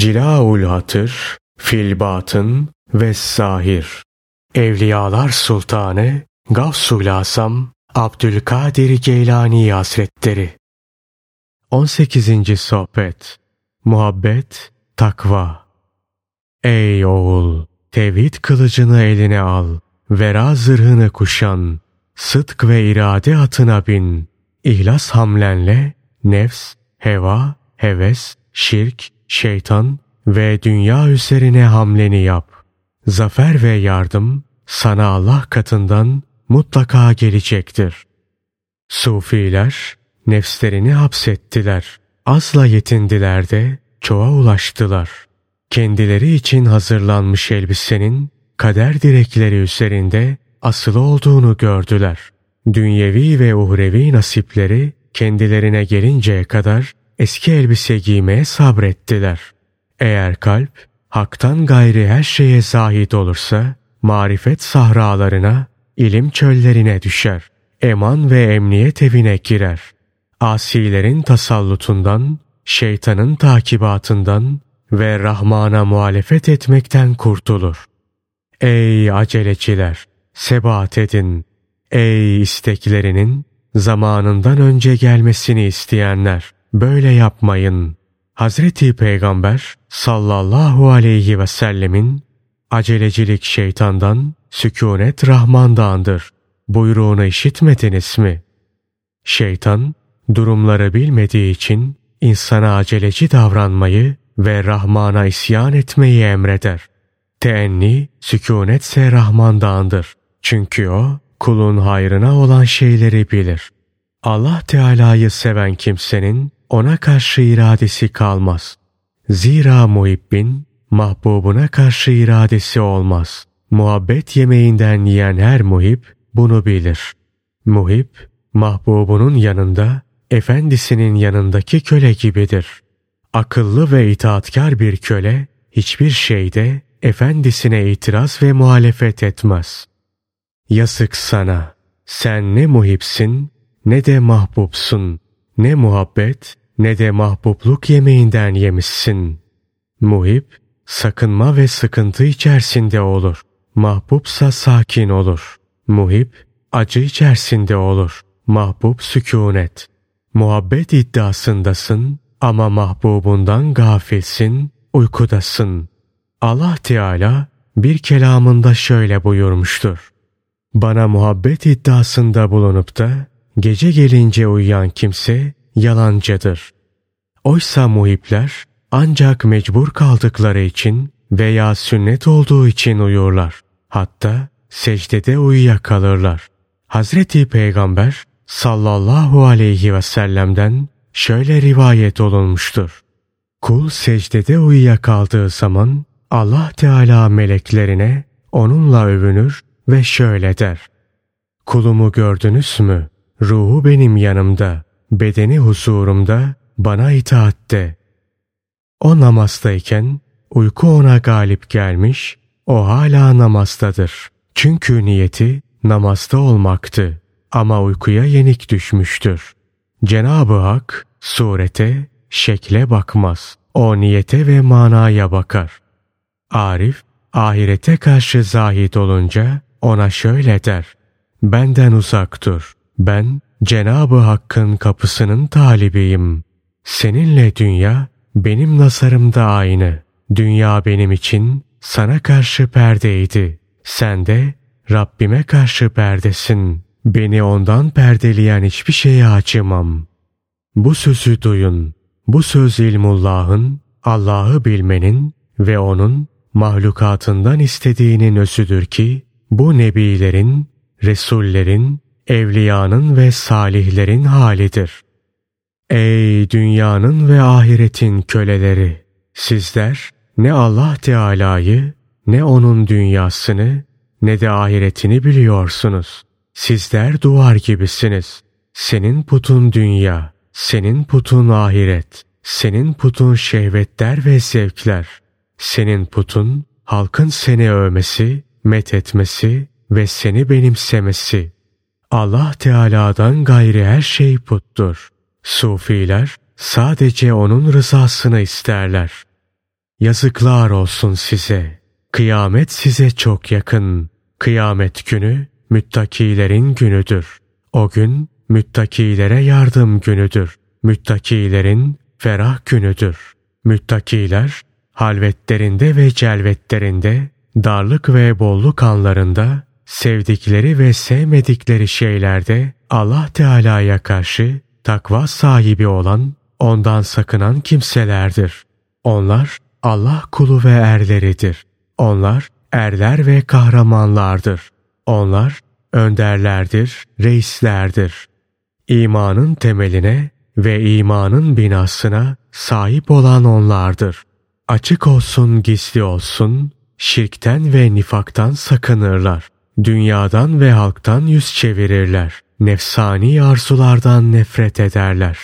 Cilaul Hatır, Filbatın ve Zahir. Evliyalar Sultanı Gavsul Asam Abdülkadir Geylani Hazretleri 18. Sohbet Muhabbet, Takva Ey oğul! Tevhid kılıcını eline al. Vera zırhını kuşan. Sıdk ve irade atına bin. İhlas hamlenle nefs, heva, heves, şirk, şeytan ve dünya üzerine hamleni yap. Zafer ve yardım sana Allah katından mutlaka gelecektir. Sufiler nefslerini hapsettiler. Azla yetindiler de çoğa ulaştılar. Kendileri için hazırlanmış elbisenin kader direkleri üzerinde asılı olduğunu gördüler. Dünyevi ve uhrevi nasipleri kendilerine gelinceye kadar eski elbise giymeye sabrettiler. Eğer kalp haktan gayri her şeye zahid olursa marifet sahralarına, ilim çöllerine düşer. Eman ve emniyet evine girer. Asilerin tasallutundan, şeytanın takibatından ve Rahman'a muhalefet etmekten kurtulur. Ey aceleciler! Sebat edin. Ey isteklerinin zamanından önce gelmesini isteyenler! Böyle yapmayın. Hazreti Peygamber sallallahu aleyhi ve sellemin acelecilik şeytandan, sükunet Rahman'dandır buyruğunu işitmediniz mi? Şeytan durumları bilmediği için insana aceleci davranmayı ve Rahman'a isyan etmeyi emreder. Teenni, sükunetse Rahman'dandır. Çünkü o, kulun hayrına olan şeyleri bilir. Allah Teala'yı seven kimsenin ona karşı iradesi kalmaz. Zira muhibbin, mahbubuna karşı iradesi olmaz. Muhabbet yemeğinden yiyen her muhib bunu bilir. Muhib, mahbubunun yanında, efendisinin yanındaki köle gibidir. Akıllı ve itaatkar bir köle, hiçbir şeyde efendisine itiraz ve muhalefet etmez. Yazık sana, sen ne muhipsin ne de mahbubsun, ne muhabbet ne de mahbubluk yemeğinden yemişsin. Muhip, sakınma ve sıkıntı içerisinde olur. Mahbubsa sakin olur. Muhip, acı içerisinde olur. Mahbub sükunet. Muhabbet iddiasındasın ama mahbubundan gafilsin, uykudasın. Allah Teala bir kelamında şöyle buyurmuştur. Bana muhabbet iddiasında bulunup da gece gelince uyuyan kimse yalancıdır. Oysa muhipler ancak mecbur kaldıkları için veya sünnet olduğu için uyurlar. Hatta secdede uyuyakalırlar. Hazreti Peygamber sallallahu aleyhi ve sellem'den şöyle rivayet olunmuştur. Kul secdede uyuyakaldığı zaman Allah Teala meleklerine onunla övünür ve şöyle der. Kulumu gördünüz mü? Ruhu benim yanımda, bedeni huzurumda, bana itaatte. O namazdayken uyku ona galip gelmiş, o hala namazdadır. Çünkü niyeti namazda olmaktı ama uykuya yenik düşmüştür. Cenab-ı Hak surete, şekle bakmaz. O niyete ve manaya bakar. Arif, ahirete karşı zahid olunca ona şöyle der. Benden uzak dur. Ben Cenab-ı Hakk'ın kapısının talibiyim. Seninle dünya benim nazarımda aynı. Dünya benim için sana karşı perdeydi. Sen de Rabbime karşı perdesin. Beni ondan perdeleyen hiçbir şeye acımam. Bu sözü duyun. Bu söz ilmullah'ın, Allah'ı bilmenin ve onun mahlukatından istediğinin özüdür ki bu nebilerin, resullerin, evliyanın ve salihlerin halidir. Ey dünyanın ve ahiretin köleleri! Sizler ne Allah Teala'yı, ne onun dünyasını, ne de ahiretini biliyorsunuz. Sizler duvar gibisiniz. Senin putun dünya, senin putun ahiret, senin putun şehvetler ve zevkler. Senin putun halkın seni övmesi, met etmesi ve seni benimsemesi. Allah Teala'dan gayri her şey puttur. Sufiler sadece onun rızasını isterler. Yazıklar olsun size. Kıyamet size çok yakın. Kıyamet günü müttakilerin günüdür. O gün müttakilere yardım günüdür. Müttakilerin ferah günüdür. Müttakiler halvetlerinde ve celvetlerinde, darlık ve bolluk anlarında, sevdikleri ve sevmedikleri şeylerde Allah Teala'ya karşı takva sahibi olan, ondan sakınan kimselerdir. Onlar Allah kulu ve erleridir. Onlar erler ve kahramanlardır. Onlar önderlerdir, reislerdir. İmanın temeline ve imanın binasına sahip olan onlardır. Açık olsun gizli olsun, şirkten ve nifaktan sakınırlar. Dünyadan ve halktan yüz çevirirler. Nefsani arzulardan nefret ederler.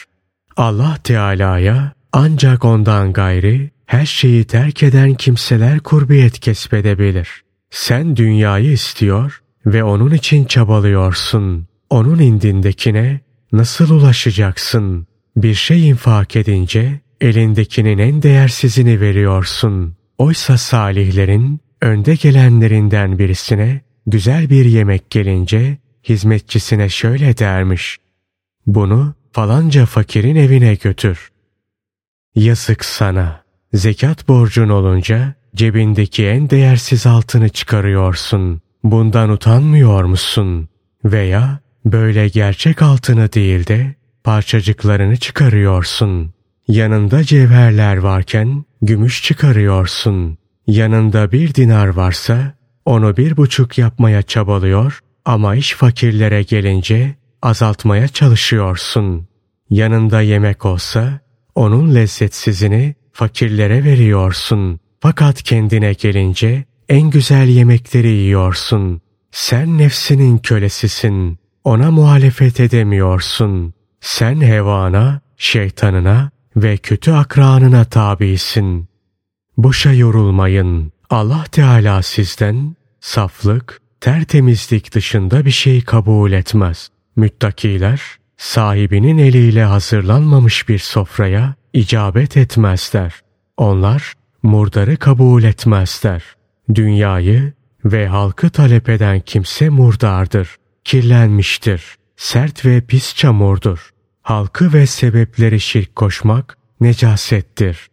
Allah Teala'ya ancak ondan gayri her şeyi terk eden kimseler kurbiyet kesbedebilir. Sen dünyayı istiyor ve onun için çabalıyorsun. Onun indindekine nasıl ulaşacaksın? Bir şey infak edince elindekinin en değersizini veriyorsun. Oysa salihlerin önde gelenlerinden birisine güzel bir yemek gelince hizmetçisine şöyle dermiş. Bunu falanca fakirin evine götür. Yazık sana. Zekat borcun olunca cebindeki en değersiz altını çıkarıyorsun. Bundan utanmıyor musun? Veya böyle gerçek altını değil de parçacıklarını çıkarıyorsun. Yanında cevherler varken gümüş çıkarıyorsun. Yanında bir dinar varsa onu bir buçuk yapmaya çabalıyor ama iş fakirlere gelince azaltmaya çalışıyorsun. Yanında yemek olsa onun lezzetsizini fakirlere veriyorsun. Fakat kendine gelince en güzel yemekleri yiyorsun. Sen nefsinin kölesisin. Ona muhalefet edemiyorsun. Sen hevana, şeytanına ve kötü akranına tabisin. Boşa yorulmayın. Allah Teala sizden saflık, tertemizlik dışında bir şey kabul etmez. Müttakiler sahibinin eliyle hazırlanmamış bir sofraya icabet etmezler. Onlar murdarı kabul etmezler. Dünyayı ve halkı talep eden kimse murdardır, kirlenmiştir, sert ve pis çamurdur. Halkı ve sebepleri şirk koşmak necasettir.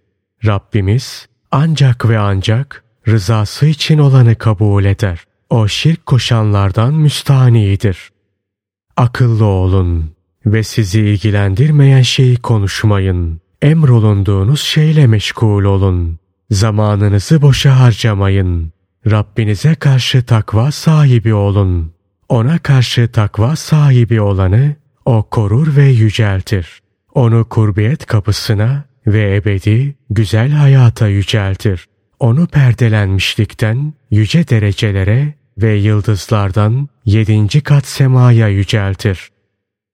Rabbimiz ancak ve ancak rızası için olanı kabul eder. O şirk koşanlardan müstahnidir. Akıllı olun ve sizi ilgilendirmeyen şeyi konuşmayın. Emrolunduğunuz şeyle meşgul olun. Zamanınızı boşa harcamayın. Rabbinize karşı takva sahibi olun. Ona karşı takva sahibi olanı o korur ve yüceltir. Onu kurbiyet kapısına ve ebedi güzel hayata yüceltir. Onu perdelenmişlikten yüce derecelere ve yıldızlardan yedinci kat semaya yüceltir.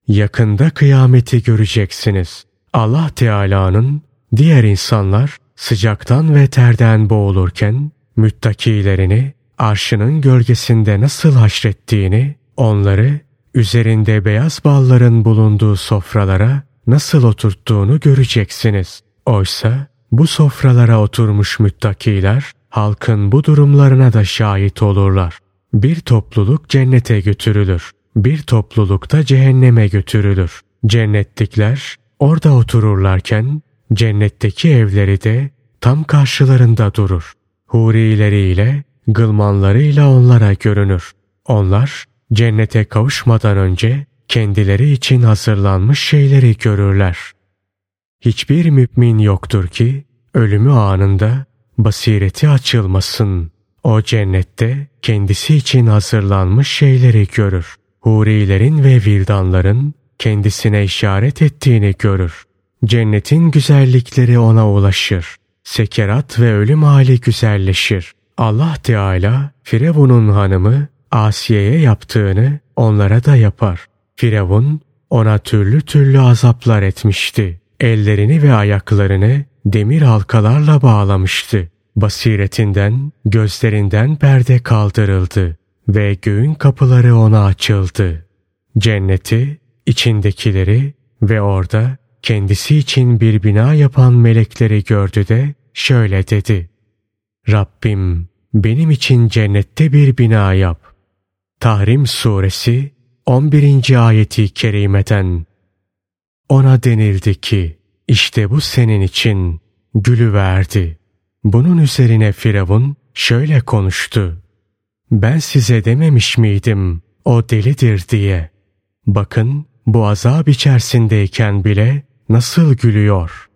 Yakında kıyameti göreceksiniz. Allah Teala'nın diğer insanlar sıcaktan ve terden boğulurken müttakilerini arşının gölgesinde nasıl haşrettiğini, onları üzerinde beyaz balların bulunduğu sofralara nasıl oturttuğunu göreceksiniz. Oysa bu sofralara oturmuş müttakiler halkın bu durumlarına da şahit olurlar. Bir topluluk cennete götürülür. Bir topluluk da cehenneme götürülür. Cennetlikler orada otururlarken cennetteki evleri de tam karşılarında durur. Hurileriyle, gılmanlarıyla onlara görünür. Onlar cennete kavuşmadan önce kendileri için hazırlanmış şeyleri görürler. Hiçbir mümin yoktur ki ölümü anında basireti açılmasın. O cennette kendisi için hazırlanmış şeyleri görür. Hurilerin ve vildanların kendisine işaret ettiğini görür. Cennetin güzellikleri ona ulaşır. Sekerat ve ölüm hali güzelleşir. Allah Teala Firavun'un hanımı Asiye'ye yaptığını onlara da yapar. Firavun ona türlü türlü azaplar etmişti. Ellerini ve ayaklarını demir halkalarla bağlamıştı. Basiretinden, gözlerinden perde kaldırıldı ve göğün kapıları ona açıldı. Cenneti, içindekileri ve orada kendisi için bir bina yapan melekleri gördü de şöyle dedi. Rabbim benim için cennette bir bina yap. Tahrim suresi 11. ayeti kerimeten. Ona denildi ki işte bu senin için gülü verdi. Bunun üzerine Firavun şöyle konuştu. Ben size dememiş miydim o delidir diye. Bakın bu azap içerisindeyken bile nasıl gülüyor.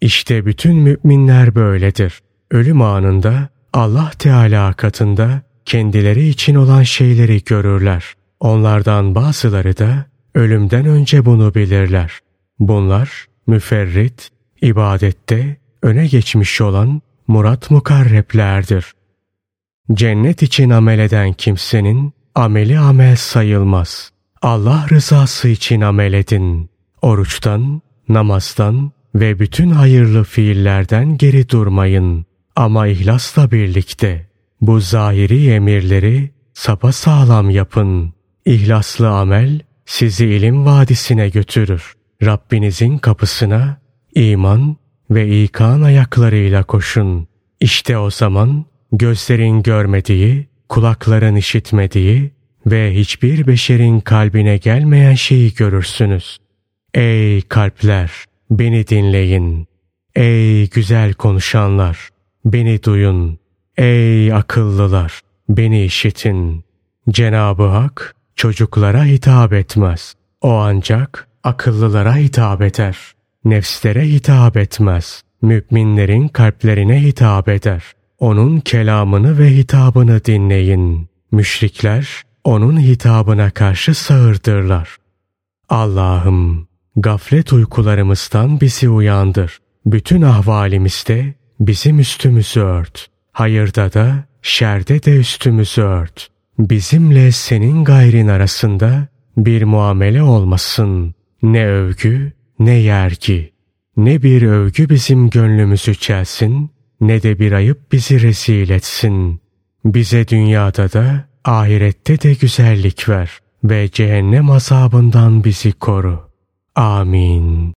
İşte bütün müminler böyledir. Ölüm anında Allah Teala katında kendileri için olan şeyleri görürler. Onlardan bazıları da ölümden önce bunu bilirler. Bunlar müferrit, ibadette öne geçmiş olan murat mukarreplerdir. Cennet için amel eden kimsenin ameli amel sayılmaz. Allah rızası için amel edin. Oruçtan, namazdan ve bütün hayırlı fiillerden geri durmayın. Ama ihlasla birlikte bu zahiri emirleri sapa sağlam yapın. İhlaslı amel sizi ilim vadisine götürür. Rabbinizin kapısına iman ve ikan ayaklarıyla koşun. İşte o zaman gözlerin görmediği, kulakların işitmediği ve hiçbir beşerin kalbine gelmeyen şeyi görürsünüz. Ey kalpler, beni dinleyin. Ey güzel konuşanlar, beni duyun. Ey akıllılar, beni işitin. Cenab-ı Hak çocuklara hitap etmez. O ancak akıllılara hitap eder. Nefslere hitap etmez. Müminlerin kalplerine hitap eder. Onun kelamını ve hitabını dinleyin. Müşrikler onun hitabına karşı sağırdırlar. Allah'ım gaflet uykularımızdan bizi uyandır. Bütün ahvalimizde bizim üstümüzü ört. Hayırda da şerde de üstümüzü ört. Bizimle senin gayrin arasında bir muamele olmasın. Ne övgü ne yergi. Ne bir övgü bizim gönlümüzü çelsin ne de bir ayıp bizi rezil etsin. Bize dünyada da ahirette de güzellik ver ve cehennem azabından bizi koru. Amin.